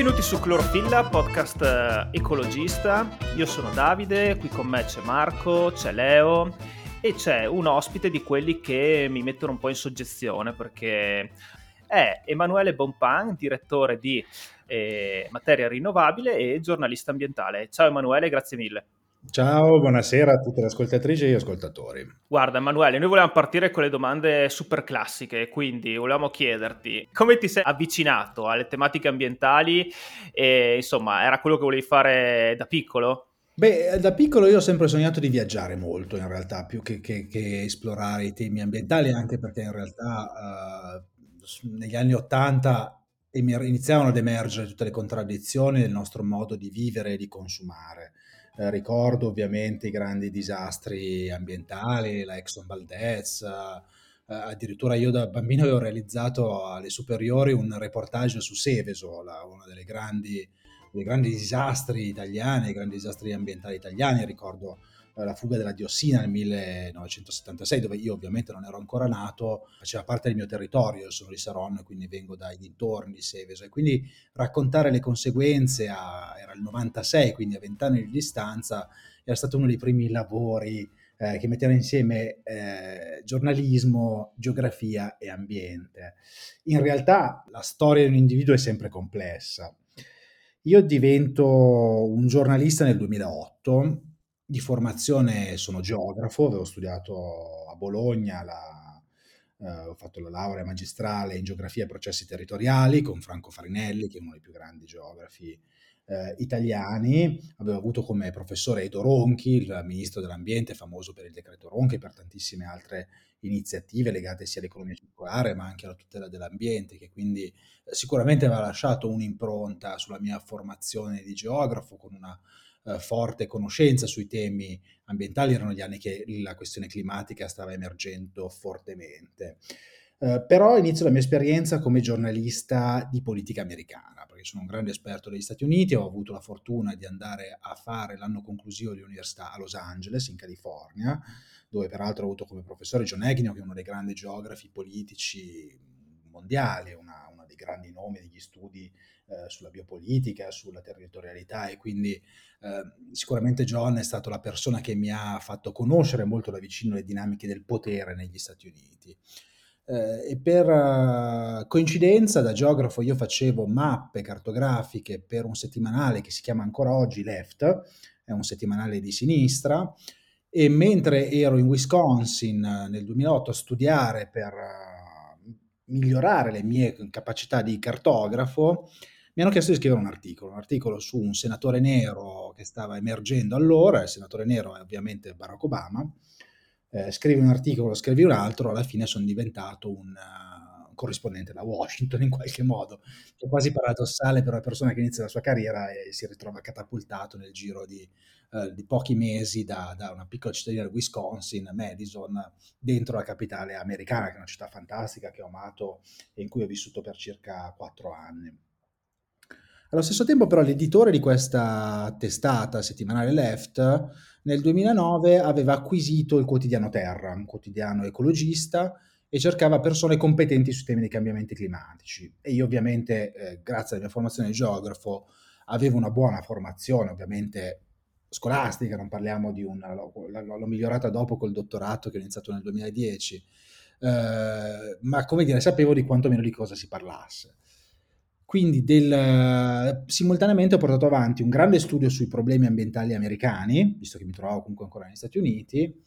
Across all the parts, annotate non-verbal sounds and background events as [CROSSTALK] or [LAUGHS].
Benvenuti su Clorofilla, podcast eh, ecologista. Io sono Davide, qui con me c'è Marco, c'è Leo e c'è un ospite di quelli che mi mettono un po' in soggezione perché è Emanuele Bonpan, direttore di eh, Materia Rinnovabile e giornalista ambientale. Ciao Emanuele, grazie mille. Ciao, buonasera a tutte le ascoltatrici e ascoltatori. Guarda Emanuele, noi volevamo partire con le domande super classiche, quindi volevamo chiederti come ti sei avvicinato alle tematiche ambientali e insomma era quello che volevi fare da piccolo? Beh, da piccolo io ho sempre sognato di viaggiare molto in realtà, più che, che, che esplorare i temi ambientali, anche perché in realtà uh, negli anni Ottanta iniziavano ad emergere tutte le contraddizioni del nostro modo di vivere e di consumare ricordo ovviamente i grandi disastri ambientali, la Exxon Valdez, eh, addirittura io da bambino avevo realizzato alle superiori un reportage su Seveso, la, uno dei grandi disastri italiani, i grandi disastri ambientali italiani, ricordo la fuga della diossina nel 1976, dove io ovviamente non ero ancora nato, faceva parte del mio territorio, io sono di Saronno, quindi vengo dai dintorni di Seveso, e quindi raccontare le conseguenze, a, era il 96, quindi a vent'anni di distanza, era stato uno dei primi lavori eh, che metteva insieme eh, giornalismo, geografia e ambiente. In realtà la storia di un individuo è sempre complessa. Io divento un giornalista nel 2008 di formazione sono geografo, avevo studiato a Bologna, la, eh, ho fatto la laurea magistrale in geografia e processi territoriali con Franco Farinelli, che è uno dei più grandi geografi eh, italiani. Avevo avuto come professore Edo Ronchi, il ministro dell'ambiente, famoso per il decreto Ronchi e per tantissime altre iniziative legate sia all'economia circolare ma anche alla tutela dell'ambiente, che quindi eh, sicuramente aveva lasciato un'impronta sulla mia formazione di geografo con una eh, forte conoscenza sui temi ambientali, erano gli anni che la questione climatica stava emergendo fortemente. Uh, però inizio la mia esperienza come giornalista di politica americana, perché sono un grande esperto degli Stati Uniti, ho avuto la fortuna di andare a fare l'anno conclusivo dell'università a Los Angeles, in California, dove peraltro ho avuto come professore John Agnew, che è uno dei grandi geografi politici mondiali, uno dei grandi nomi degli studi eh, sulla biopolitica, sulla territorialità e quindi eh, sicuramente John è stato la persona che mi ha fatto conoscere molto da vicino le dinamiche del potere negli Stati Uniti. Eh, e per uh, coincidenza da geografo io facevo mappe cartografiche per un settimanale che si chiama ancora oggi Left, è un settimanale di sinistra, e mentre ero in Wisconsin nel 2008 a studiare per migliorare le mie capacità di cartografo, mi hanno chiesto di scrivere un articolo, un articolo su un senatore nero che stava emergendo allora, il senatore nero è ovviamente Barack Obama, eh, scrivi un articolo, scrivi un altro, alla fine sono diventato un, uh, un corrispondente da Washington [LAUGHS] in qualche modo. È quasi paradossale per una persona che inizia la sua carriera e si ritrova catapultato nel giro di, uh, di pochi mesi da, da, una piccola cittadina del Wisconsin, Madison, dentro la capitale americana, che è una città fantastica che ho amato e in cui ho vissuto per circa quattro anni. Allo stesso tempo però l'editore di questa testata settimanale Left nel 2009 aveva acquisito il quotidiano Terra, un quotidiano ecologista, e cercava persone competenti sui temi dei cambiamenti climatici. E io ovviamente, eh, grazie alla mia formazione di geografo, avevo una buona formazione, ovviamente scolastica, non parliamo di una, l'ho migliorata dopo col dottorato che ho iniziato nel 2010, eh, ma come dire, sapevo di quanto meno di cosa si parlasse. Quindi del, simultaneamente ho portato avanti un grande studio sui problemi ambientali americani, visto che mi trovavo comunque ancora negli Stati Uniti,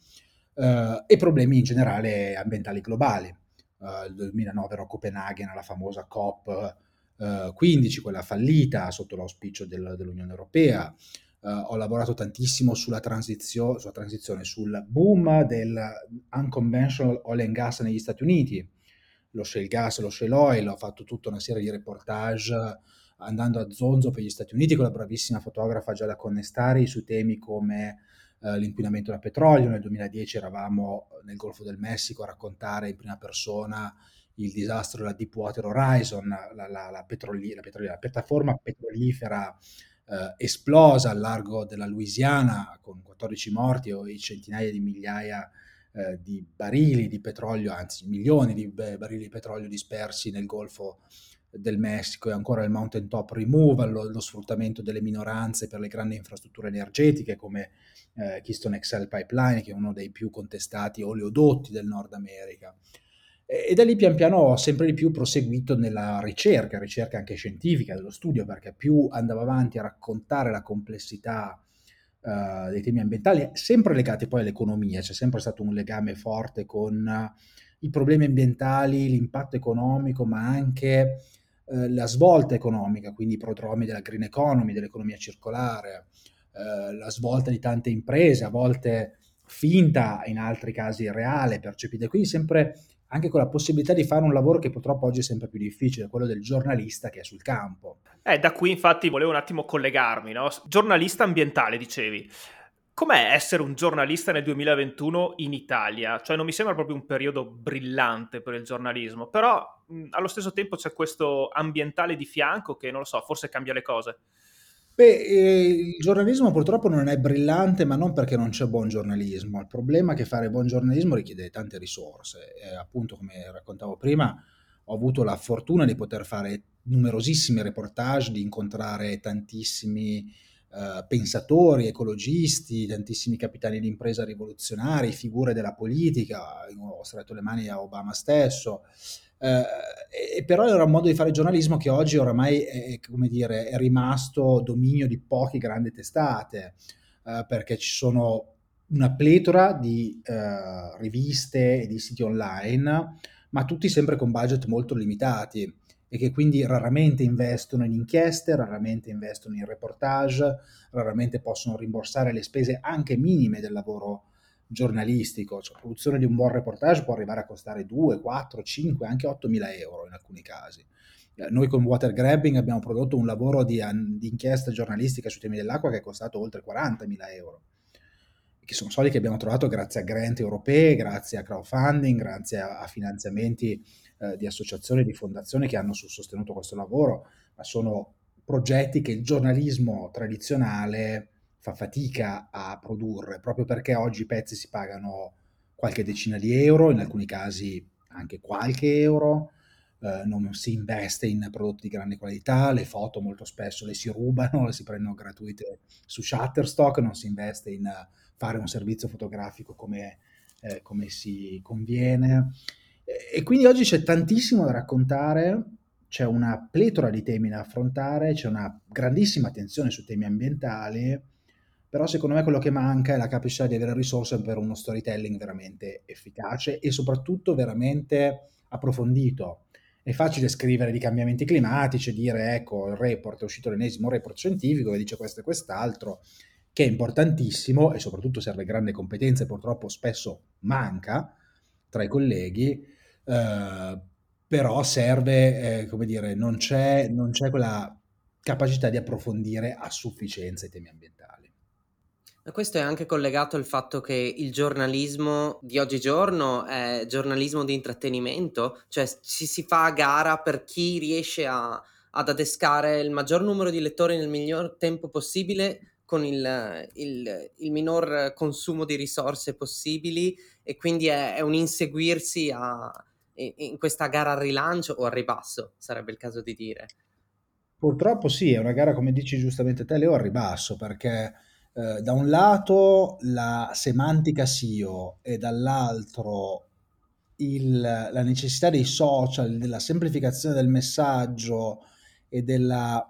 eh, e problemi in generale ambientali globali. Eh, il 2009 ero a Copenaghen alla famosa COP eh, 15, quella fallita sotto l'auspicio del, dell'Unione Europea. Uh, ho lavorato tantissimo sulla, transizio- sulla transizione, sul boom del unconventional oil and gas negli Stati Uniti, lo shale gas, lo shale oil, ho fatto tutta una serie di reportage andando a zonzo per gli Stati Uniti con la bravissima fotografa Giada Connestari su temi come eh, l'inquinamento da petrolio. Nel 2010 eravamo nel Golfo del Messico a raccontare in prima persona il disastro della Deepwater Horizon, la, la, la, petroli- la piattaforma petrolifera eh, esplosa al largo della Louisiana con 14 morti e centinaia di migliaia di eh, di barili di petrolio, anzi milioni di barili di petrolio dispersi nel Golfo del Messico è ancora il mountain top removal, lo, lo sfruttamento delle minoranze per le grandi infrastrutture energetiche come eh, Keystone XL Pipeline, che è uno dei più contestati oleodotti del Nord America. E, e da lì pian piano ho sempre di più proseguito nella ricerca, ricerca anche scientifica dello studio, perché più andavo avanti a raccontare la complessità uh, dei temi ambientali, sempre legati poi all'economia, c'è sempre stato un legame forte con uh, i problemi ambientali, l'impatto economico, ma anche uh, la svolta economica, quindi i prodromi della green economy, dell'economia circolare, la svolta di tante imprese, a volte finta, in altri casi reale, percepita. Quindi sempre anche con la possibilità di fare un lavoro che purtroppo oggi è sempre più difficile, quello del giornalista che è sul campo. Eh, da qui infatti volevo un attimo collegarmi, no? Giornalista ambientale, dicevi. Com'è essere un giornalista nel 2021 in Italia? Cioè non mi sembra proprio un periodo brillante per il giornalismo, però mh, allo stesso tempo c'è questo ambientale di fianco che, non lo so, forse cambia le cose. Beh, eh, il giornalismo purtroppo non è brillante, ma non perché non c'è buon giornalismo. Il problema è che fare buon giornalismo richiede tante risorse. E appunto, come raccontavo prima, ho avuto la fortuna di poter fare numerosissimi reportage, di incontrare tantissimi eh, pensatori, ecologisti, tantissimi capitani di impresa rivoluzionari, figure della politica. Ho stretto le mani a Obama stesso. Eh, però era un modo di fare giornalismo che oggi oramai è, dire, è rimasto dominio di poche grandi testate, eh, perché ci sono una pletora di eh, riviste e di siti online, ma tutti sempre con budget molto limitati e che quindi raramente investono in inchieste, raramente investono in reportage, raramente possono rimborsare le spese anche minime del lavoro giornalistico, cioè la produzione di un buon reportage può arrivare a costare 2, 4, 5, anche 8 mila euro in alcuni casi. Eh, noi con Water Grabbing abbiamo prodotto un lavoro di, di inchiesta giornalistica sui temi dell'acqua che è costato oltre 40 mila euro, che sono soldi che abbiamo trovato grazie a grant europee, grazie a crowdfunding, grazie a, a finanziamenti eh, di associazioni e di fondazioni che hanno sostenuto questo lavoro, ma sono progetti che il giornalismo tradizionale fa fatica a produrre, proprio perché oggi i pezzi si pagano qualche decina di euro, in alcuni casi anche qualche euro, eh, non si investe in prodotti di grande qualità, le foto molto spesso le si rubano, le si prendono gratuite su Shutterstock, non si investe in fare un servizio fotografico come, eh, come si conviene. E quindi oggi c'è tantissimo da raccontare, c'è una pletora di temi da affrontare, c'è una grandissima attenzione su temi ambientali però secondo me quello che manca è la capacità di avere risorse per uno storytelling veramente efficace e soprattutto veramente approfondito. È facile scrivere di cambiamenti climatici, dire ecco il report è uscito l'ennesimo report scientifico che dice questo e quest'altro, che è importantissimo e soprattutto serve grande competenza e purtroppo spesso manca tra i colleghi, eh, però serve, eh, come dire, non c'è, non c'è quella capacità di approfondire a sufficienza i temi ambientali. Questo è anche collegato al fatto che il giornalismo di oggigiorno è giornalismo di intrattenimento, cioè ci si fa a gara per chi riesce a, ad adescare il maggior numero di lettori nel miglior tempo possibile con il, il, il minor consumo di risorse possibili e quindi è, è un inseguirsi a, in questa gara al rilancio o al ribasso, sarebbe il caso di dire. Purtroppo sì, è una gara, come dici giustamente te, Leo, al ribasso, perché eh, da un lato la semantica SEO e dall'altro il, la necessità dei social, della semplificazione del messaggio e della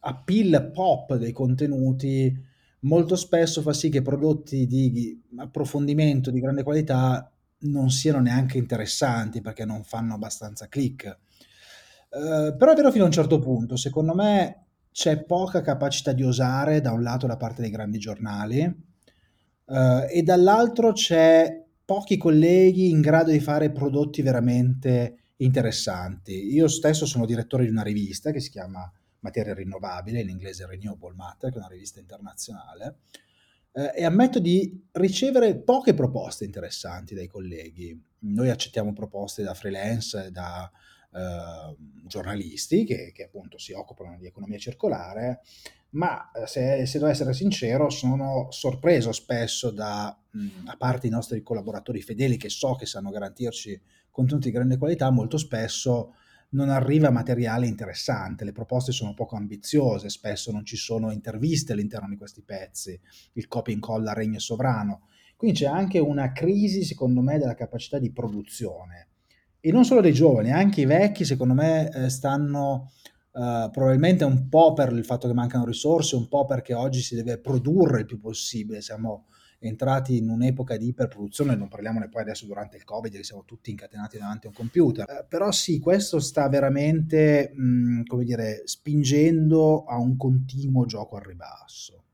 appeal pop dei contenuti molto spesso fa sì che prodotti di approfondimento di grande qualità non siano neanche interessanti perché non fanno abbastanza click. Uh, però è vero fino a un certo punto, secondo me c'è poca capacità di osare da un lato da parte dei grandi giornali eh, e dall'altro c'è pochi colleghi in grado di fare prodotti veramente interessanti. Io stesso sono direttore di una rivista che si chiama Materia Rinnovabile, in inglese Renewable Matter, che è una rivista internazionale, eh, e ammetto di ricevere poche proposte interessanti dai colleghi. Noi accettiamo proposte da freelance, da Ehm, giornalisti che, che, appunto si occupano di economia circolare, ma eh, se, se devo essere sincero sono sorpreso spesso da, mh, a parte i nostri collaboratori fedeli che so che sanno garantirci contenuti di grande qualità, molto spesso non arriva materiale interessante, le proposte sono poco ambiziose, spesso non ci sono interviste all'interno di questi pezzi, il copia e incolla regno sovrano. Quindi c'è anche una crisi, secondo me, della capacità di produzione. E non solo dei giovani, anche i vecchi, secondo me, eh, stanno eh, probabilmente un po' per il fatto che mancano risorse, un po' perché oggi si deve produrre il più possibile. Siamo entrati in un'epoca di iperproduzione, non parliamone poi adesso durante il Covid, che siamo tutti incatenati davanti a un computer. Eh, però sì, questo sta veramente, mh, come dire, spingendo a un continuo gioco al ribasso.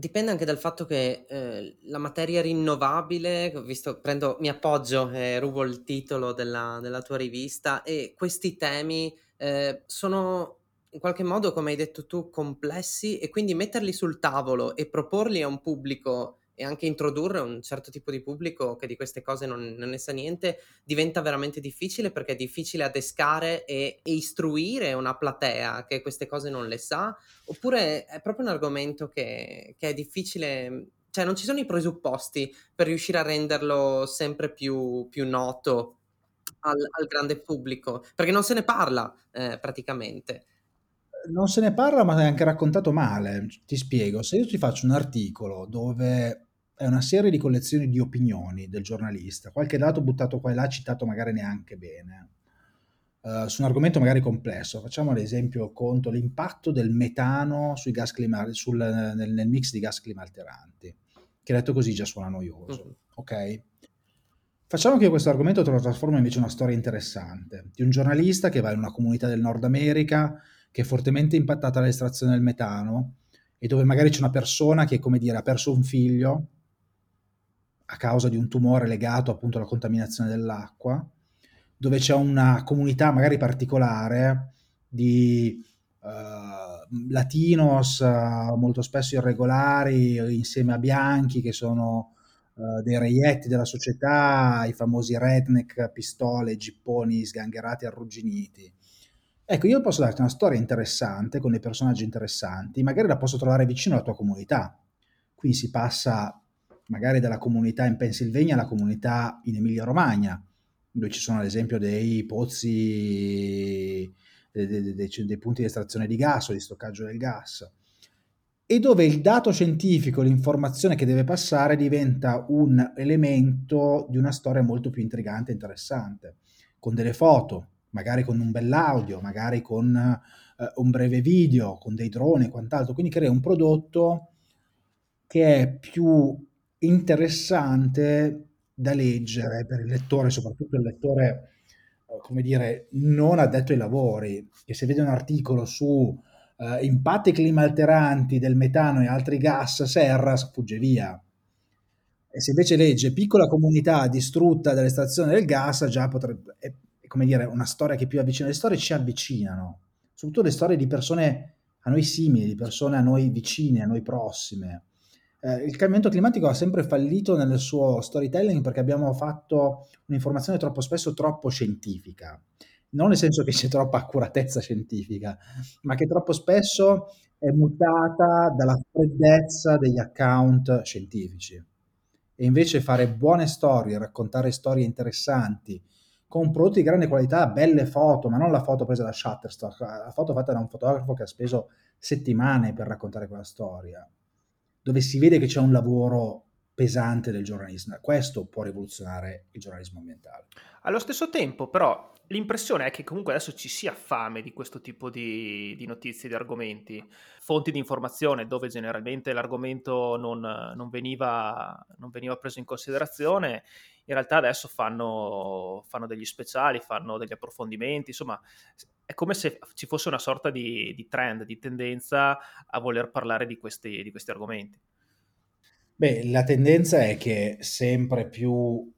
Dipende anche dal fatto che eh, la materia rinnovabile, visto, prendo, mi appoggio e eh, rubo il titolo della, della, tua rivista, e questi temi eh, sono in qualche modo, come hai detto tu, complessi e quindi metterli sul tavolo e proporli a un pubblico e anche introdurre un certo tipo di pubblico che di queste cose non, non ne sa niente diventa veramente difficile perché è difficile adescare e, e, istruire una platea che queste cose non le sa, oppure è proprio un argomento che, che è difficile, cioè non ci sono i presupposti per riuscire a renderlo sempre più, più noto al, al, grande pubblico, perché non se ne parla eh, praticamente. Non se ne parla, ma è anche raccontato male. Ti spiego, se io ti faccio un articolo dove è una serie di collezioni di opinioni del giornalista, qualche dato buttato qua e là, citato magari neanche bene, uh, su un argomento magari complesso. Facciamo ad esempio conto l'impatto del metano sui gas clima, sul, nel, nel, mix di gas climalteranti, che detto così già suona noioso, mm-hmm. ok? Facciamo che questo argomento te lo trasforma invece in una storia interessante, di un giornalista che va in una comunità del Nord America che è fortemente impattata dall'estrazione del metano e dove magari c'è una persona che, come dire, ha perso un figlio a causa di un tumore legato appunto alla contaminazione dell'acqua, dove c'è una comunità magari particolare di uh, latinos uh, molto spesso irregolari insieme a bianchi che sono uh, dei reietti della società, i famosi redneck, pistole, gipponi sgangherati, arrugginiti. Ecco, io posso darti una storia interessante con dei personaggi interessanti, magari la posso trovare vicino alla tua comunità. Qui si passa magari dalla comunità in Pennsylvania alla comunità in Emilia-Romagna, dove ci sono ad esempio dei pozzi, dei, dei, dei, dei punti di estrazione di gas o di stoccaggio del gas, e dove il dato scientifico, l'informazione che deve passare diventa un elemento di una storia molto più intrigante e interessante, con delle foto, magari con un bell'audio, magari con eh, un breve video, con dei droni e quant'altro, quindi crea un prodotto che è più interessante da leggere per il lettore, soprattutto il lettore, eh, come dire, non addetto ai lavori, che se vede un articolo su eh, impatti climalteranti del metano e altri gas serra, fugge via. E se invece legge piccola comunità distrutta dall'estrazione del gas, già potrebbe, è, è come dire, una storia che più avvicina. Le storie ci avvicinano, soprattutto le storie di persone a noi simili, di persone a noi vicine, a noi prossime eh, il cambiamento climatico ha sempre fallito nel suo storytelling perché abbiamo fatto un'informazione troppo spesso troppo scientifica. Non nel senso che c'è troppa accuratezza [LAUGHS] scientifica, ma che troppo spesso è mutata dalla freddezza degli account scientifici. E invece fare buone storie, raccontare storie interessanti, con prodotti di grande qualità, belle foto, ma non la foto presa da Shutterstock, la foto fatta da un fotografo che ha speso settimane per raccontare quella storia dove si vede che c'è un lavoro pesante del giornalismo. Questo può rivoluzionare il giornalismo ambientale. Allo stesso tempo, però, l'impressione è che comunque adesso ci sia fame di questo tipo di, di notizie, di argomenti, fonti di informazione dove generalmente l'argomento non, non, veniva, non, veniva, preso in considerazione, in realtà adesso fanno, fanno, degli speciali, fanno degli approfondimenti, insomma è come se ci fosse una sorta di, di trend, di tendenza a voler parlare di questi, di questi, argomenti. Beh, la tendenza è che sempre più uh,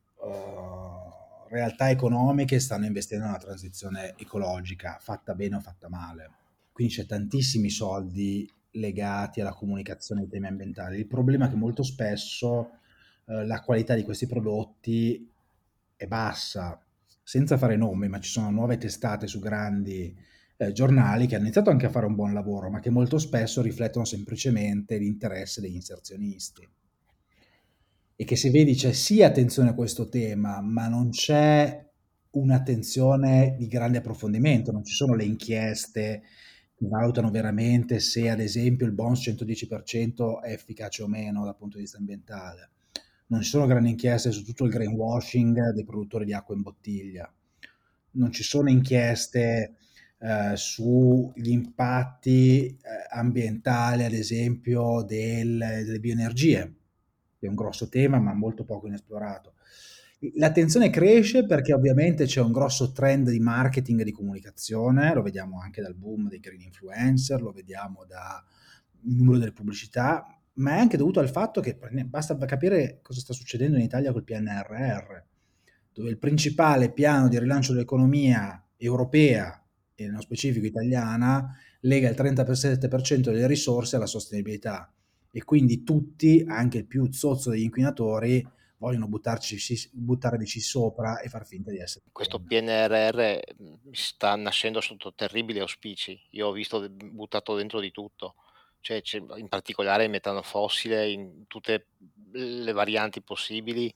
realtà economiche stanno investendo nella transizione ecologica, fatta bene o fatta male. Quindi c'è tantissimi soldi legati alla comunicazione dei temi ambientali. Il problema è che molto spesso uh, la qualità di questi prodotti è bassa, senza fare nomi, ma ci sono nuove testate su grandi eh, giornali che hanno iniziato anche a fare un buon lavoro, ma che molto spesso riflettono semplicemente l'interesse degli inserzionisti. E che se vedi c'è sì attenzione a questo tema, ma non c'è un'attenzione di grande approfondimento, non ci sono le inchieste che valutano veramente se ad esempio il bonus 110% è efficace o meno dal punto di vista ambientale. Non ci sono grandi inchieste su tutto il greenwashing dei produttori di acqua in bottiglia. Non ci sono inchieste eh, sugli impatti eh, ambientali, ad esempio, del, delle bioenergie, è un grosso tema ma molto poco inesplorato. L'attenzione cresce perché ovviamente c'è un grosso trend di marketing e di comunicazione, lo vediamo anche dal boom dei green influencer, lo vediamo dal numero delle pubblicità, ma è anche dovuto al fatto che basta capire cosa sta succedendo in Italia col PNRR, dove il principale piano di rilancio dell'economia europea e nello specifico italiana lega il 37% delle risorse alla sostenibilità e quindi tutti, anche il più zozzo degli inquinatori, vogliono buttarci, sopra e far finta di essere. Questo PNRR sta nascendo sotto terribili auspici. Io ho visto buttato dentro di tutto, cioè, in particolare il metano fossile in tutte le varianti possibili,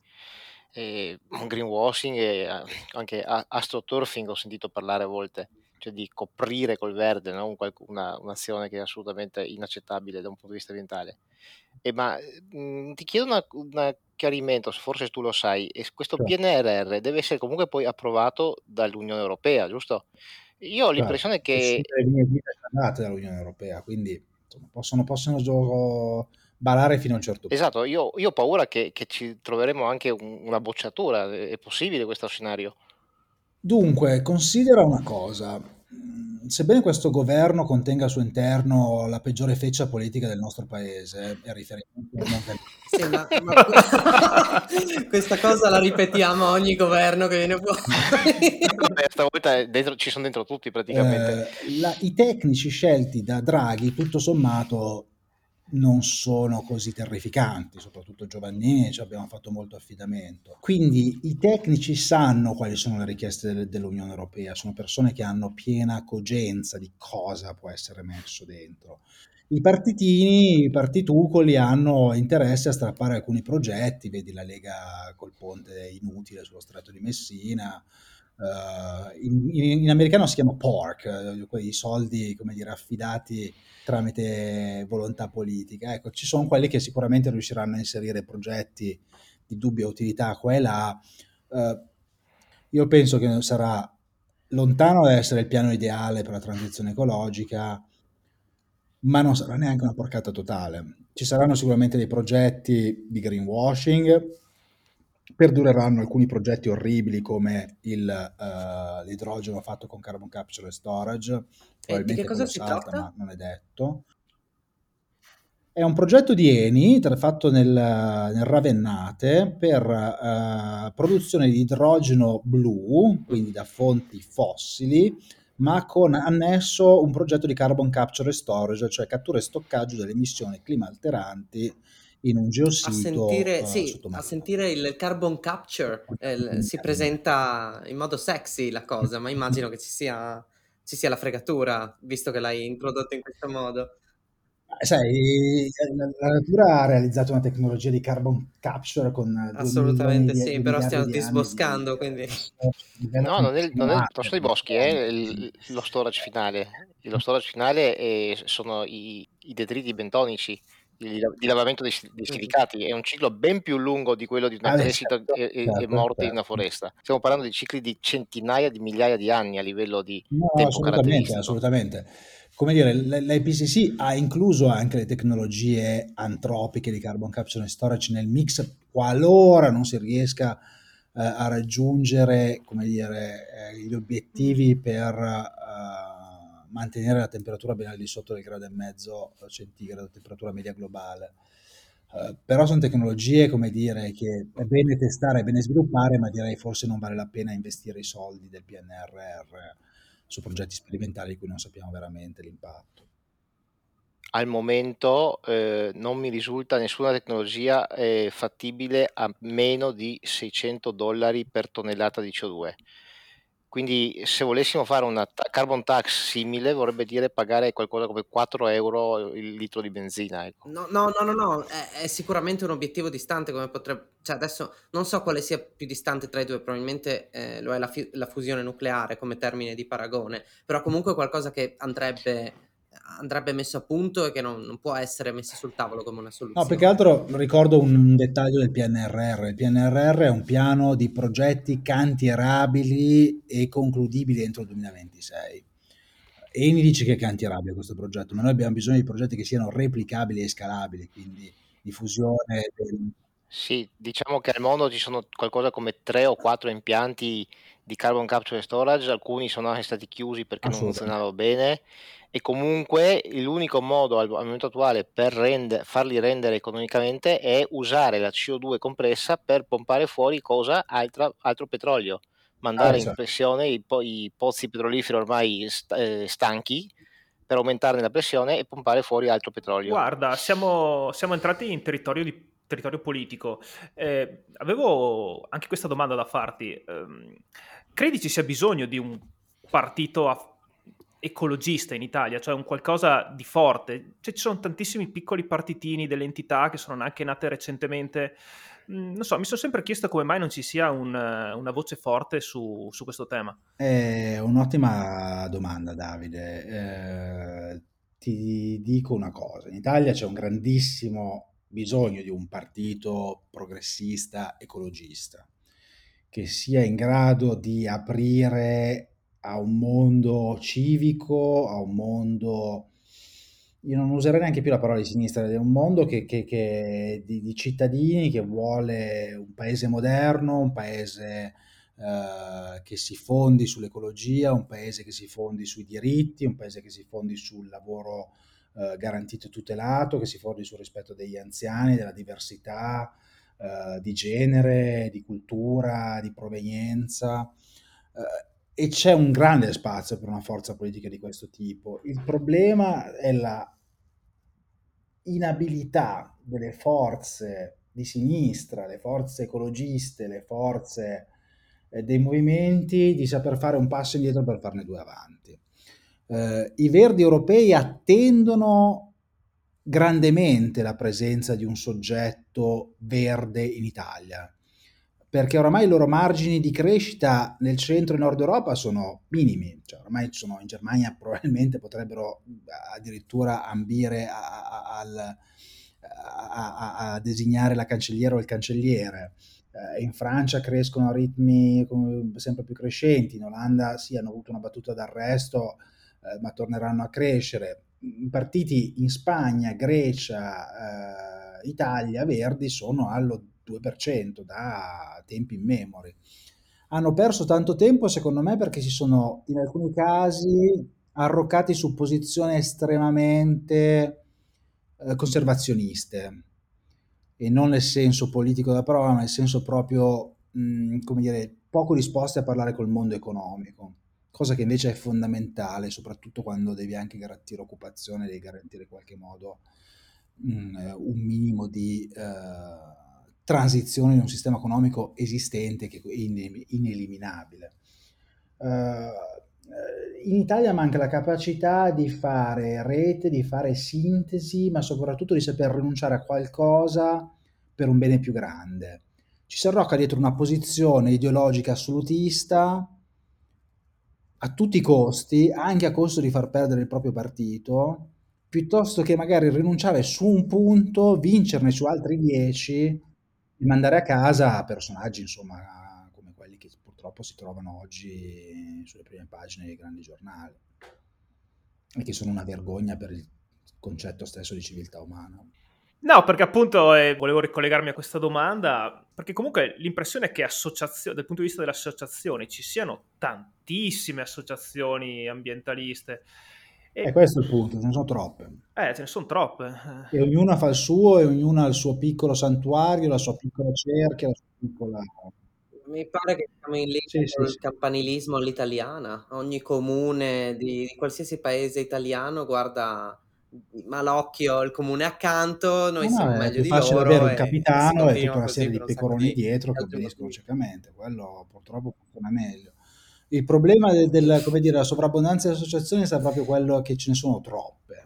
e greenwashing e anche astroturfing ho sentito parlare a volte cioè di coprire col verde no? una, un'azione che è assolutamente inaccettabile da un punto di vista ambientale. E ma mh, mhmm, ti chiedo un chiarimento, forse tu lo sai, questo PNRR deve essere comunque poi approvato dall'Unione Europea, giusto? Io ho l'impressione che... Le linee guida andate dall'Unione Europea, quindi insomma, possono, possono gioco barare fino a un certo punto. Esatto, io, io ho paura che, che, ci troveremo anche un, una bocciatura, è possibile questo scenario? Dunque, considera una cosa, sebbene questo governo contenga al suo interno la peggiore feccia politica del nostro paese, è riferimento sì, ma, ma... [LAUGHS] questa cosa la ripetiamo a ogni governo che viene fuori. Stavolta dentro, ci sono dentro tutti praticamente. Eh, la, I tecnici scelti da Draghi, tutto sommato, non sono così terrificanti, soprattutto Giovannini ci abbiamo fatto molto affidamento. Quindi i tecnici sanno quali sono le richieste del, dell'Unione Europea, sono persone che hanno piena cogenza di cosa può essere messo dentro. I partitini, i partitucoli hanno interesse a strappare alcuni progetti, vedi la Lega col ponte inutile sullo stretto di Messina, Uh, in, in, in, americano si chiama pork, uh, quei soldi, come dire, affidati tramite volontà politica. Ecco, ci sono quelli che sicuramente riusciranno a inserire progetti di dubbia utilità qua e là. Uh, io penso che sarà lontano da essere il piano ideale per la transizione ecologica, ma non sarà neanche una porcata totale. Ci saranno sicuramente dei progetti di greenwashing, perdureranno alcuni progetti orribili come il, uh, l'idrogeno fatto con carbon capture e storage, probabilmente e di che cosa si salta, tratta? ma non è detto. È un progetto di Eni fatto nel, nel Ravennate per uh, produzione di idrogeno blu, quindi da fonti fossili, ma con annesso un progetto di carbon capture e storage, cioè cattura e stoccaggio delle emissioni clima alteranti in un geosito. A sentire, uh, sì, a sentire il carbon capture eh, si presenta in modo sexy la cosa, ma immagino che ci sia, ci sia la fregatura, visto che l'hai introdotto in questo modo. Sai, la natura ha realizzato una tecnologia di carbon capture con assolutamente sì, di, però stiamo disboscando. Di... Quindi... No, non è, non è il posto dei boschi, è il, lo storage finale. Lo storage finale è, sono i, i detriti bentonici di, di lavamento dei, dei, silicati è un ciclo ben più lungo di quello di una ah, crescita certo, e, certo, e, morte certo. in una foresta. Stiamo parlando di cicli di centinaia di migliaia di anni a livello di no, tempo assolutamente, assolutamente. Come dire, l'IPCC ha incluso anche le tecnologie antropiche di carbon capture and storage nel mix qualora non si riesca eh, a raggiungere come dire, eh, gli obiettivi per eh, mantenere la temperatura ben al di sotto del grado e mezzo centigrado, temperatura media globale. Uh, però sono tecnologie, come dire, che è bene testare, è bene sviluppare, ma direi forse non vale la pena investire i soldi del PNRR su progetti sperimentali di cui non sappiamo veramente l'impatto. Al momento eh, non mi risulta nessuna tecnologia eh, fattibile a meno di 600 dollari per tonnellata di CO2 Quindi se volessimo fare una ta- carbon tax simile vorrebbe dire pagare qualcosa come 4 euro il litro di benzina. Ecco. No, no, no, no, no, è, è sicuramente un obiettivo distante come potrebbe... Cioè adesso non so quale sia più distante tra i due, probabilmente eh, lo è la, fi- la fusione nucleare come termine di paragone, però comunque qualcosa che andrebbe andrebbe messo a punto e che non, non, può essere messo sul tavolo come una soluzione. No, più che altro ricordo un dettaglio del PNRR. Il PNRR è un piano di progetti cantierabili e concludibili entro il 2026. Eni dice che è cantierabile questo progetto, ma noi abbiamo bisogno di progetti che siano replicabili e scalabili, quindi diffusione del... Sì, diciamo che al mondo ci sono qualcosa come tre o quattro impianti di carbon capture storage, alcuni sono anche stati chiusi perché non funzionavano bene e comunque l'unico modo al, al momento attuale per rende, farli rendere economicamente è usare la CO2 compressa per pompare fuori cosa? Altra, altro petrolio, mandare ah, in pressione i, i, pozzi petroliferi ormai st- eh, stanchi per aumentarne la pressione e pompare fuori altro petrolio. Guarda, siamo, siamo entrati in territorio di territorio politico. Eh, avevo anche questa domanda da farti. Eh, credi ci sia bisogno di un partito a- ecologista in Italia, cioè un qualcosa di forte? Cioè, ci sono tantissimi piccoli partitini delle entità che sono anche nate recentemente. Mm, non so, mi sono sempre chiesto come mai non ci sia un, una voce forte su, su, questo tema. È un'ottima domanda, Davide. Eh, ti dico una cosa: in Italia c'è un grandissimo bisogno di un partito progressista ecologista che sia in grado di aprire a un mondo civico, a un mondo, io non userei neanche più la parola di sinistra, è un mondo che, che, che di, di, cittadini che vuole un paese moderno, un paese eh, che si fondi sull'ecologia, un paese che si fondi sui diritti, un paese che si fondi sul lavoro eh, garantito e tutelato, che si fondi sul rispetto degli anziani, della diversità eh, di genere, di cultura, di provenienza. Eh, e c'è un grande spazio per una forza politica di questo tipo. Il problema è la inabilità delle forze di sinistra, le forze ecologiste, le forze eh, dei movimenti di saper fare un passo indietro per farne due avanti. Eh, I verdi europei attendono grandemente la presenza di un soggetto verde in Italia perché oramai i loro margini di crescita nel centro e nord Europa sono minimi, cioè ormai sono in Germania probabilmente potrebbero addirittura ambire a, a, a, a designare la cancelliera o il cancelliere. Eh, in Francia crescono a ritmi sempre più crescenti, in Olanda sì hanno avuto una battuta d'arresto, eh, ma torneranno a crescere. Partiti in Spagna, Grecia, eh, Italia, Verdi sono allo 2% da tempi immemori. Hanno perso tanto tempo, secondo me, perché si sono in alcuni casi arroccati su posizioni estremamente eh, conservazioniste e non nel senso politico della parola, ma nel senso proprio, mh, come dire, poco disposti a parlare col mondo economico, cosa che invece è fondamentale, soprattutto quando devi anche garantire occupazione, devi garantire in qualche modo mh, un minimo di... Eh, transizione in un sistema economico esistente che è ineliminabile. Uh, in Italia manca la capacità di fare rete, di fare sintesi, ma soprattutto di saper rinunciare a qualcosa per un bene più grande. Ci si arrocca dietro una posizione ideologica assolutista a tutti i costi, anche a costo di far perdere il proprio partito, piuttosto che magari rinunciare su un punto, vincerne su altri dieci di mandare a casa personaggi, insomma, come quelli che purtroppo si trovano oggi sulle prime pagine dei grandi giornali e che sono una vergogna per il concetto stesso di civiltà umana. No, perché appunto eh, volevo ricollegarmi a questa domanda, perché comunque l'impressione è che dal punto di vista delle associazioni ci siano tantissime associazioni ambientaliste e questo è il punto, ce ne sono troppe. Eh, ce ne sono troppe. E ognuna fa il suo e ognuna ha il suo piccolo santuario, la sua piccola cerchia, la sua piccola... Mi pare che siamo in linea sì, con sì, il campanilismo all'italiana. Ogni comune di, di, qualsiasi paese italiano guarda malocchio il comune accanto, noi no, siamo no, meglio di loro. Avere un capitano e tutta una serie di pecoroni dietro che obbediscono ciecamente. Quello purtroppo funziona meglio Il problema del, del, come dire, della sovrabbondanza delle associazioni è proprio quello che ce ne sono troppe.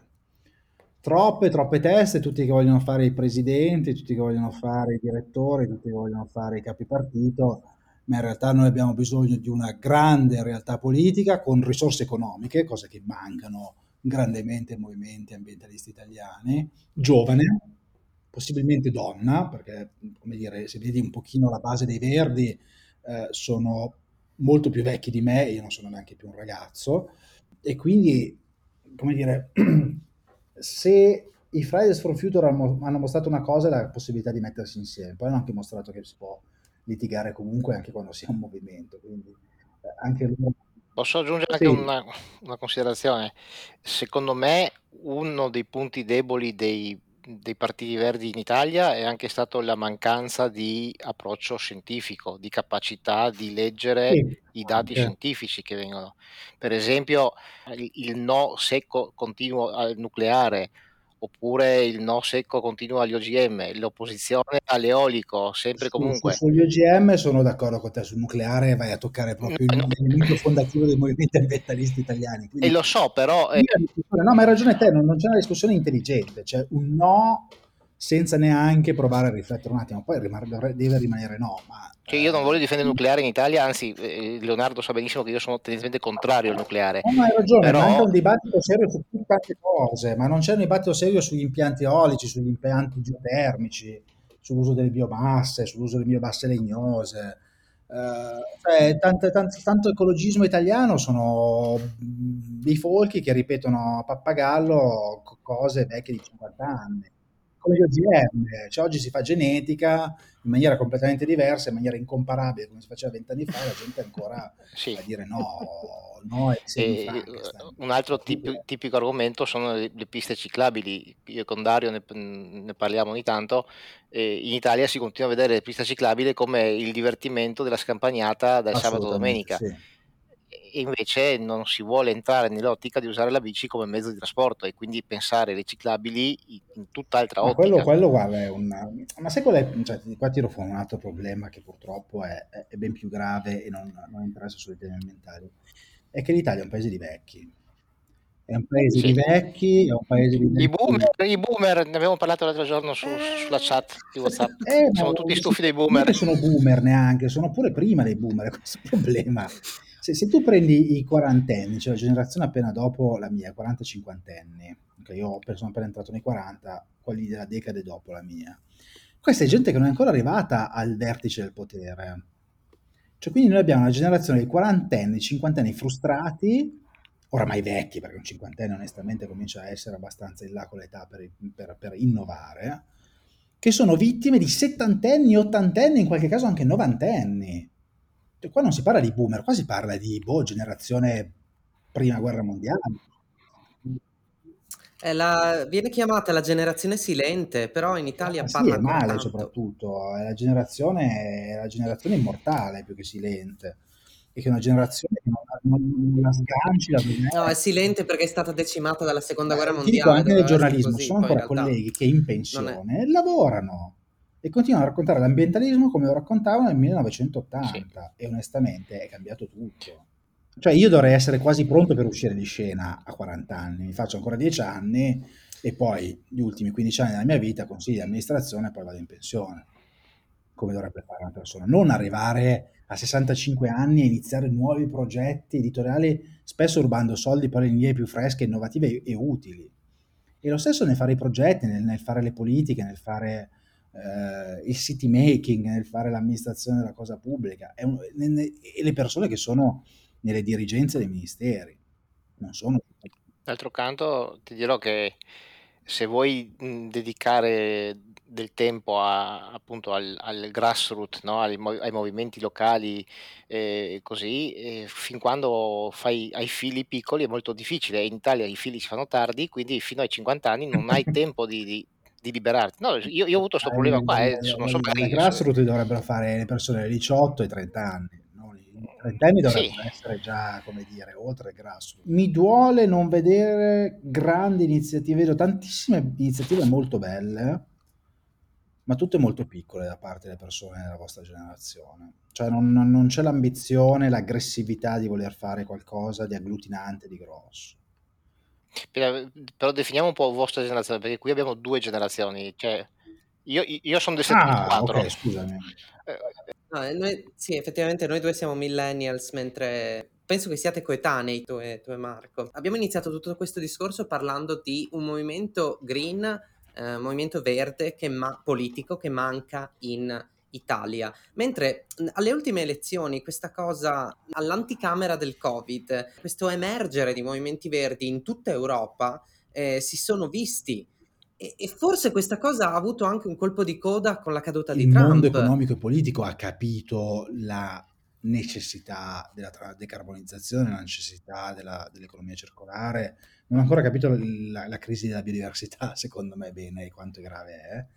Troppe, troppe teste, tutti che vogliono fare i presidenti, tutti che vogliono fare i direttori, tutti che vogliono fare i capi partito, ma in realtà noi abbiamo bisogno di una grande realtà politica con risorse economiche, cose che mancano grandemente movimenti ambientalisti italiani, giovane, possibilmente donna, perché come dire, se vedi un pochino la base dei Verdi, eh, sono molto più vecchi di me, io non sono neanche più un ragazzo, e quindi, come dire, [CLEARS THROAT] se i Fridays for Future hanno mostrato una cosa è la possibilità di mettersi insieme, poi hanno anche mostrato che si può litigare comunque anche quando si è un movimento. Quindi, eh, anche loro... Posso aggiungere anche sì. una, una, considerazione? Secondo me uno dei punti deboli dei, dei partiti verdi in Italia è anche stato la mancanza di approccio scientifico, di capacità di leggere sì. i dati okay. scientifici che vengono. Per esempio il, il no secco continuo al nucleare oppure il no secco continuo agli OGM, l'opposizione all'eolico, sempre comunque. Su, sugli OGM sono d'accordo con te, sul nucleare vai a toccare proprio no, il elemento fondativo dei movimenti ambientalisti italiani. Quindi, e lo so, però... Eh... No, ma hai ragione te, non, non c'è una discussione intelligente, cioè un no senza neanche provare a riflettere un attimo, poi deve rimanere no. Ma, cioè io non voglio difendere il nucleare in Italia, anzi eh, Leonardo sa benissimo che io sono tendenzialmente contrario al nucleare. No, ma hai ragione, però... manca un dibattito serio su tante cose, ma non c'è un dibattito serio sugli impianti eolici, sugli impianti geotermici, sull'uso delle biomasse, sull'uso delle biomasse legnose. Uh, cioè, tanto, tanto, tanto, ecologismo italiano sono dei folchi che ripetono a pappagallo cose vecchie di 50 anni come gli OGM, cioè, oggi si fa genetica in maniera completamente diversa, in maniera incomparabile come si faceva vent'anni fa, la gente ancora [LAUGHS] sì. a dire no, no [LAUGHS] e, un altro tip, tipico argomento sono le, le, piste ciclabili, io con Dario ne, ne parliamo ogni tanto, eh, in Italia si continua a vedere le piste ciclabili come il divertimento della scampagnata dal sabato domenica. Sì invece non si vuole entrare nell'ottica di usare la bici come mezzo di trasporto e quindi pensare riciclabili in tutt'altra ottica. Quello, quello guarda, è una... Ma sai qual è? Cioè, qua tiro fuori un altro problema che purtroppo è, è ben più grave e non, non interessa solo i temi ambientali. È che l'Italia è un paese di vecchi. È un paese sì. di vecchi, è un paese di. I boomer, i boomer ne abbiamo parlato l'altro giorno su, sulla chat di WhatsApp. Eh, Siamo tutti stufi dei boomer. Non sono boomer neanche, sono pure prima dei boomer, [LAUGHS] questo è il problema. Se, se, tu prendi i quarantenni, cioè la generazione appena dopo la mia, 40-50 anni, okay, io sono appena entrato nei 40, quelli della decade dopo la mia, questa è gente che non è ancora arrivata al vertice del potere. Cioè, quindi noi abbiamo una generazione di quarantenni, cinquantenni frustrati, oramai vecchi, perché un cinquantenne onestamente comincia a essere abbastanza in là con l'età per, per, per innovare, che sono vittime di settantenni, ottantenni, in qualche caso anche novantenni. Cioè, qua non si parla di boomer, qua si parla di boh, generazione prima guerra mondiale. La, viene chiamata la generazione silente, però in Italia ah, parla sì, male tanto. soprattutto, è la generazione, è la generazione immortale più che silente e che è una generazione che non, non, non la sganci. La no, è silente perché è stata decimata dalla seconda guerra mondiale. Dico anche nel giornalismo, così, sono ancora colleghi che in pensione lavorano e continuano a raccontare l'ambientalismo come lo raccontavano nel 1980 sì. e onestamente è cambiato tutto. Cioè io dovrei essere quasi pronto per uscire di scena a 40 anni, mi faccio ancora 10 anni e poi gli ultimi 15 anni della mia vita consiglio di amministrazione e poi vado in pensione, come dovrebbe fare una persona. Non arrivare a 65 anni e iniziare nuovi progetti editoriali, spesso rubando soldi per le linee più fresche, innovative e, e utili. E lo stesso nel fare i progetti, nel, nel fare le politiche, nel fare eh, il city making, nel fare l'amministrazione della cosa pubblica, un, e le persone che sono nelle dirigenze dei ministeri. Non sono... D'altro canto ti dirò che se vuoi dedicare del tempo a, appunto al, al grassroots, no? ai, ai, movimenti locali eh, così, eh, fin quando fai, hai figli piccoli è molto difficile. In Italia i figli si fanno tardi, quindi fino ai 50 anni non hai [LAUGHS] tempo di, di, di liberarti. No, io, io ho avuto questo eh, problema qua, eh, non so magari... grassroots dovrebbero fare le persone dai 18 ai 30 anni. No? I 30 anni dovrebbero sì. essere già, come dire, oltre il grassroots. Mi duole non vedere grandi iniziative, vedo tantissime iniziative molto belle, ma tutte molto piccole da parte delle persone della vostra generazione. Cioè non, non c'è l'ambizione, l'aggressività di voler fare qualcosa di agglutinante, di grosso. Però, però definiamo un po' vostra generazione, perché qui abbiamo due generazioni. Cioè, io, io sono del 74. Ah, ok, scusami. Eh, no, noi, sì, effettivamente noi due siamo millennials, mentre penso che siate coetanei tu e, tu e Marco. Abbiamo iniziato tutto questo discorso parlando di un movimento green, eh, movimento verde che ma- politico che manca in Italia. Mentre alle ultime elezioni questa cosa, all'anticamera del Covid, questo emergere di movimenti verdi in tutta Europa eh, si sono visti e, e, forse questa cosa ha avuto anche un colpo di coda con la caduta Il di Trump. Il mondo economico e politico ha capito la necessità della decarbonizzazione, la necessità della, dell'economia circolare, non ha ancora capito la, la, crisi della biodiversità, [LAUGHS] secondo me bene, quanto grave è.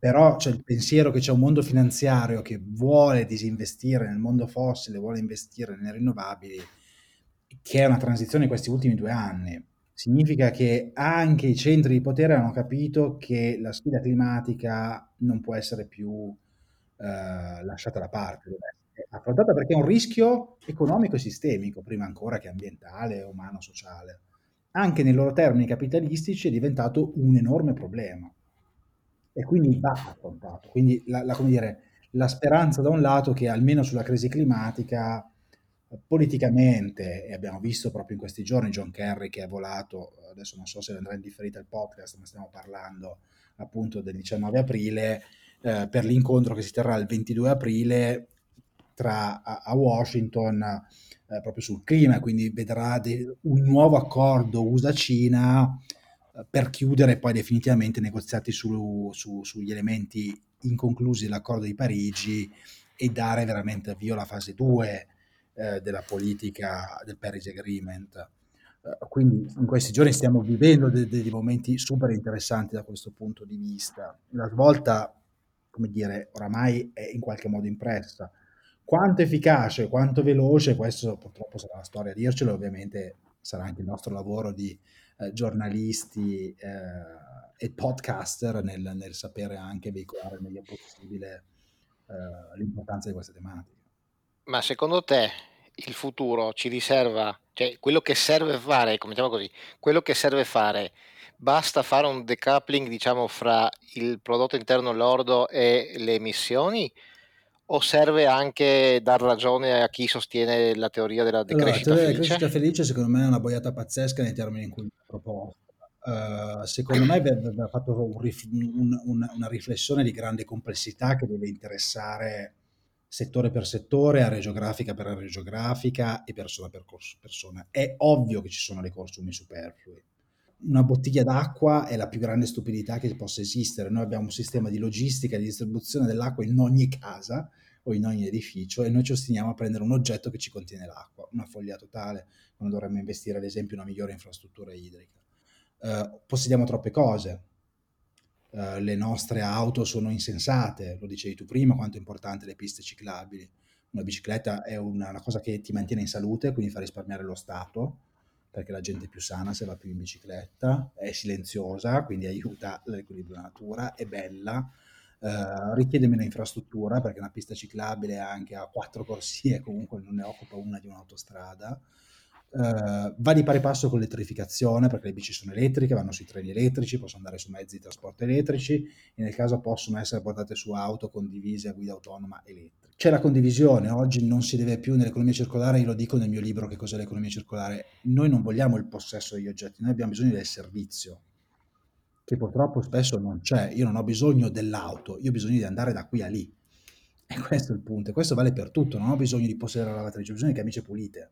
Però c'è il pensiero che c'è un mondo finanziario che vuole disinvestire nel mondo fossile, vuole investire nelle rinnovabili, che è una transizione in questi ultimi due anni. Significa che anche i centri di potere hanno capito che la sfida climatica non può essere più eh, lasciata da parte, deve essere affrontata perché è un rischio economico e sistemico, prima ancora che ambientale, umano, sociale. Anche nei loro termini capitalistici è diventato un enorme problema e quindi va affrontato. Quindi la, la, dire, la speranza da un lato che almeno sulla crisi climatica politicamente, e abbiamo visto proprio in questi giorni John Kerry che è volato, adesso non so se andrà in differita il podcast, ma stiamo parlando appunto del 19 aprile, eh, per l'incontro che si terrà il 22 aprile tra, a, a Washington eh, proprio sul clima, quindi vedrà de, un nuovo accordo USA-Cina per chiudere poi definitivamente negoziati su, su, sugli elementi inconclusi dell'accordo di Parigi e dare veramente avvio alla fase 2 eh, della politica del Paris Agreement. Uh, quindi in questi giorni stiamo vivendo dei, dei momenti super interessanti da questo punto di vista. La svolta, come dire, oramai è in qualche modo impressa. Quanto efficace, quanto veloce, questo purtroppo sarà la storia a dircelo, ovviamente sarà anche il nostro lavoro di eh, giornalisti eh, e podcaster nel, nel, sapere anche veicolare il meglio possibile eh, l'importanza di queste tematiche. Ma secondo te il futuro ci riserva, cioè quello che serve fare, commentiamo così, quello che serve fare, basta fare un decoupling diciamo fra il prodotto interno lordo e le emissioni? O serve anche dar ragione a chi sostiene la teoria della decrescita allora, felice? La crescita felice secondo me è una boiata pazzesca nei termini in cui proposta. Uh, secondo me va fatto un rif- un, un, una riflessione di grande complessità che deve interessare settore per settore, area geografica per area geografica e persona per persona. È ovvio che ci sono dei consumi superflui. Una bottiglia d'acqua è la più grande stupidità che possa esistere. Noi abbiamo un sistema di logistica e di distribuzione dell'acqua in ogni casa o in ogni edificio e noi ci ostiniamo a prendere un oggetto che ci contiene l'acqua, una foglia totale, quando dovremmo investire ad esempio in una migliore infrastruttura idrica. Uh, possediamo troppe cose, uh, le nostre auto sono insensate, lo dicevi tu prima, quanto è importante le piste ciclabili. Una bicicletta è una, una cosa che ti mantiene in salute, quindi fa risparmiare lo Stato, perché la gente è più sana se va più in bicicletta, è silenziosa, quindi aiuta l'equilibrio della natura, è bella, Uh, richiede meno infrastruttura perché una pista ciclabile anche a quattro corsie comunque non ne occupa una di un'autostrada. Uh, va di pari passo con l'elettrificazione perché le bici sono elettriche, vanno sui treni elettrici, possono andare su mezzi di trasporto elettrici e nel caso possono essere portate su auto condivise a guida autonoma elettrica. C'è la condivisione, oggi non si deve più nell'economia circolare, io lo dico nel mio libro che cos'è l'economia circolare, noi non vogliamo il possesso degli oggetti, noi abbiamo bisogno del servizio che purtroppo spesso non c'è. Io non ho bisogno dell'auto, io ho bisogno di andare da qui a lì. E questo è il punto. E questo vale per tutto. Non ho bisogno di possedere la lavatrice, ho bisogno di camicie pulite.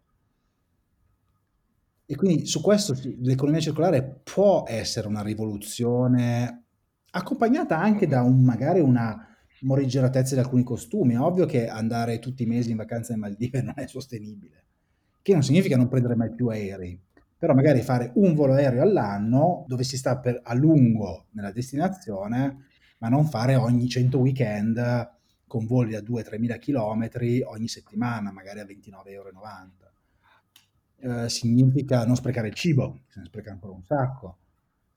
E quindi su questo l'economia circolare può essere una rivoluzione accompagnata anche da un, magari una morigeratezza di alcuni costumi. È ovvio che andare tutti i mesi in vacanza in Maldive [LAUGHS] non è sostenibile, che non significa non prendere mai più aerei però magari fare un volo aereo all'anno dove si sta per, a lungo nella destinazione, ma non fare ogni 100 weekend con voli da 2-3 mila chilometri ogni settimana, magari a 29,90 euro. Eh, significa non sprecare il cibo, se ne spreca ancora un sacco.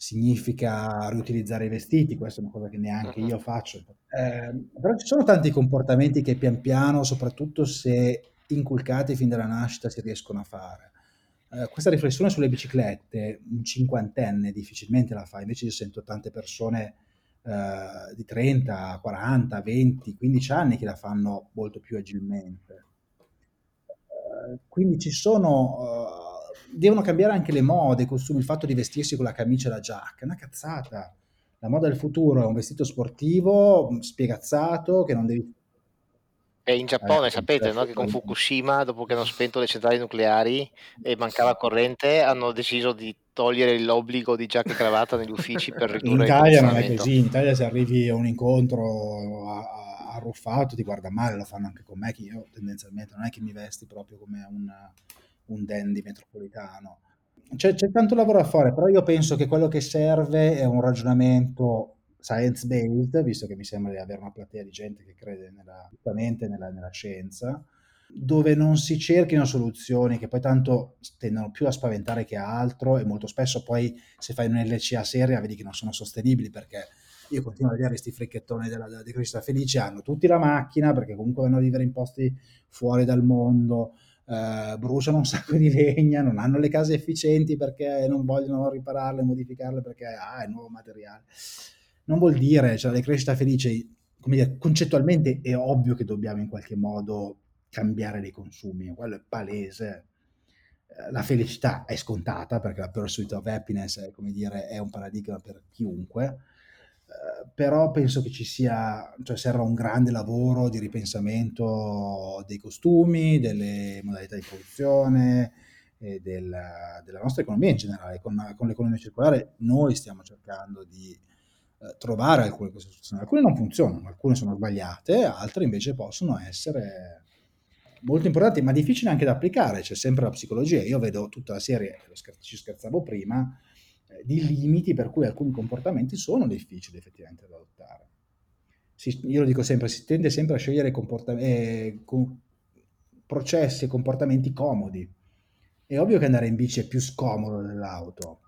Significa riutilizzare i vestiti, questa è una cosa che neanche io faccio. Eh, però ci sono tanti comportamenti che pian piano, soprattutto se inculcati fin dalla nascita, si riescono a fare. Eh, questa riflessione sulle biciclette, un cinquantenne difficilmente la fa, invece io sento tante persone eh, di 30, 40, 20, 15 anni che la fanno molto più agilmente. Eh, quindi ci sono, eh, devono cambiare anche le mode, i costumi, il fatto di vestirsi con la camicia e la giacca, è una cazzata. La moda del futuro è un vestito sportivo spiegazzato che non devi e in Giappone eh, sapete no, che con Fukushima, dopo che hanno spento le centrali nucleari e mancava corrente, hanno deciso di togliere l'obbligo di giacca e cravatta negli uffici per ridurre in Italia non è così, in Italia se arrivi a un incontro arruffato ti guarda male, lo fanno anche con me, che io tendenzialmente non è che mi vesti proprio come un, un dandy metropolitano. C'è, c'è tanto lavoro a fare, però io penso che quello che serve è un ragionamento science based, visto che mi sembra di avere una platea di gente che crede nella, nella, nella scienza, dove non si cerchino soluzioni che poi tanto tendono più a spaventare che altro e molto spesso poi se fai un'LCA seria vedi che non sono sostenibili perché io continuo a vedere questi fricchettoni della, della di Crescita Felice, hanno tutti la macchina perché comunque vanno a vivere in posti fuori dal mondo, eh, bruciano un [LAUGHS] sacco di legna, non hanno le case efficienti perché non vogliono ripararle, modificarle perché ah, è nuovo materiale non vuol dire, cioè la crescita felice, come dire, concettualmente è ovvio che dobbiamo in qualche modo cambiare dei consumi, quello è palese. Eh, la felicità è scontata perché la pursuit of happiness come dire, è un paradigma per chiunque, però penso che ci sia, cioè serva un grande lavoro di ripensamento dei costumi, delle modalità di produzione, e del, della nostra economia in generale. Con, con l'economia circolare noi stiamo cercando di eh, trovare alcune queste soluzioni. Alcune non funzionano, alcune sono sbagliate, altre invece possono essere molto importanti, ma difficili anche da applicare. C'è sempre la psicologia. Io vedo tutta la serie, ci scherzavo prima, eh, di limiti per cui alcuni comportamenti sono difficili effettivamente da adottare. Si, io lo dico sempre, si tende sempre a scegliere eh, con, processi e comportamenti comodi. È ovvio che andare in bici è più scomodo dell'auto,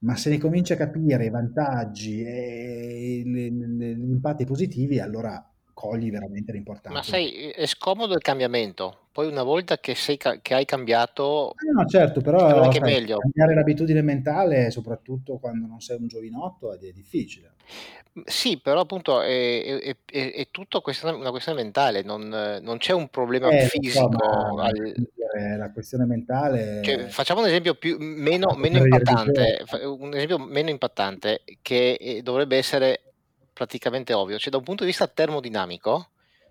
ma se ne comincia a capire i vantaggi e gli impatti positivi, allora cogli veramente l'importanza. Ma sai, è scomodo il cambiamento. Poi una volta che, sei, che hai cambiato, eh no, certo, però sai, meglio. cambiare l'abitudine mentale, soprattutto quando non sei un giovinotto, è difficile. Sì, però appunto è, è, è, è tutto questione, una questione mentale, non, non c'è un problema eh, fisico. So, al... La questione mentale. Cioè, facciamo un esempio più, meno, meno impattante, un esempio meno impattante che eh, dovrebbe essere praticamente ovvio. Cioè, da un punto di vista termodinamico,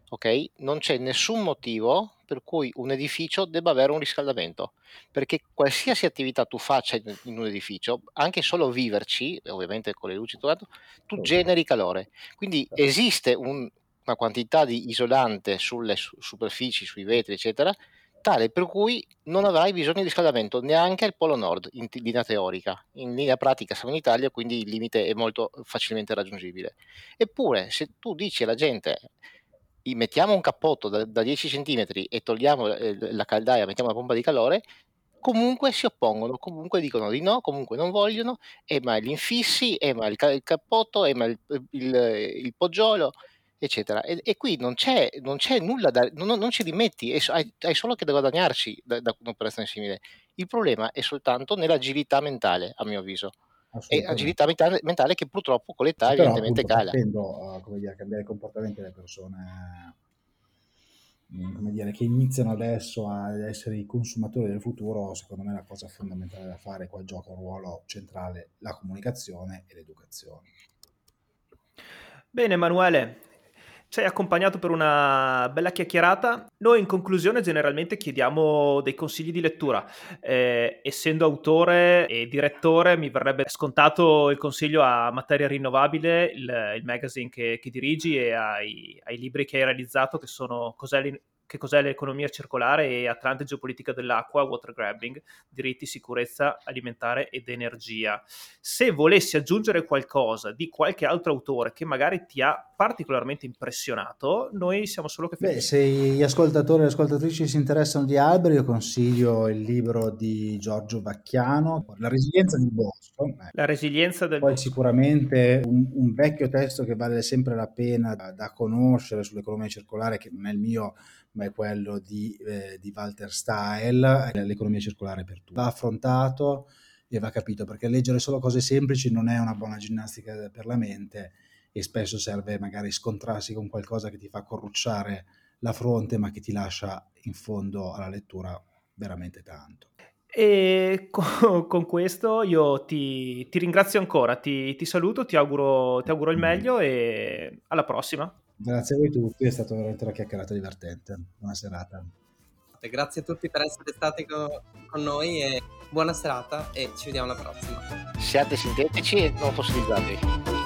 ok, non c'è nessun motivo per cui un edificio debba avere un riscaldamento, perché qualsiasi attività tu faccia in, un edificio, anche solo viverci, ovviamente con le luci tutto, tu generi calore. Quindi certo. esiste un, una quantità di isolante sulle su- superfici, sui vetri, eccetera, tale per cui non avrai bisogno di riscaldamento neanche al Polo Nord in linea teorica. In linea pratica siamo in Italia, quindi il limite è molto facilmente raggiungibile. Eppure, se tu dici alla gente mettiamo un cappotto da, da 10 cm e togliamo eh, la caldaia, mettiamo una pompa di calore, comunque si oppongono, comunque dicono di no, comunque non vogliono, e ma gli infissi, e ma il, il cappotto, e ma il, il, il poggiolo, eccetera. E, e, qui non c'è, non c'è nulla da... non, non ci rimetti, hai, hai, solo che da guadagnarci da, da un'operazione simile. Il problema è soltanto nell'agilità mentale, a mio avviso e agilità mentale, che purtroppo con l'età sì, evidentemente però, appunto, cala. Tendo a come dire, cambiare i comportamenti delle persone mm, come dire, che iniziano adesso a essere i consumatori del futuro, secondo me la cosa fondamentale da fare qua gioca un ruolo centrale la comunicazione e l'educazione. Bene Emanuele, ci hai accompagnato per una bella chiacchierata. Noi in conclusione generalmente chiediamo dei consigli di lettura. Eh, essendo autore e direttore mi verrebbe scontato il consiglio a Materia Rinnovabile, il, il magazine che, che, dirigi e ai, ai, libri che hai realizzato che sono Cos'è che cos'è l'economia circolare e Atlante geopolitica dell'acqua, water grabbing, diritti, sicurezza alimentare ed energia. Se volessi aggiungere qualcosa di qualche altro autore che magari ti ha particolarmente impressionato, noi siamo solo che felici. Beh, se gli ascoltatori e le ascoltatrici si interessano di alberi, io consiglio il libro di Giorgio Vacchiano, La resilienza del bosco. La resilienza del Poi sicuramente un, un, vecchio testo che vale sempre la pena da, da conoscere sull'economia circolare, che non è il mio ma è quello di, eh, di Walter Style, l'economia circolare per tutti. Va affrontato e va capito, perché leggere solo cose semplici non è una buona ginnastica per la mente e spesso serve magari scontrarsi con qualcosa che ti fa corrucciare la fronte, ma che ti lascia in fondo alla lettura veramente tanto. E con, [LAUGHS] con questo io ti, ti, ringrazio ancora, ti, ti saluto, ti auguro, ti auguro il meglio e alla prossima. Grazie a voi tutti, è stata veramente una chiacchierata divertente. Buona serata. Grazie a tutti per essere stati con, con noi e buona serata e ci vediamo alla prossima. Siate sintetici e non fossilizzati.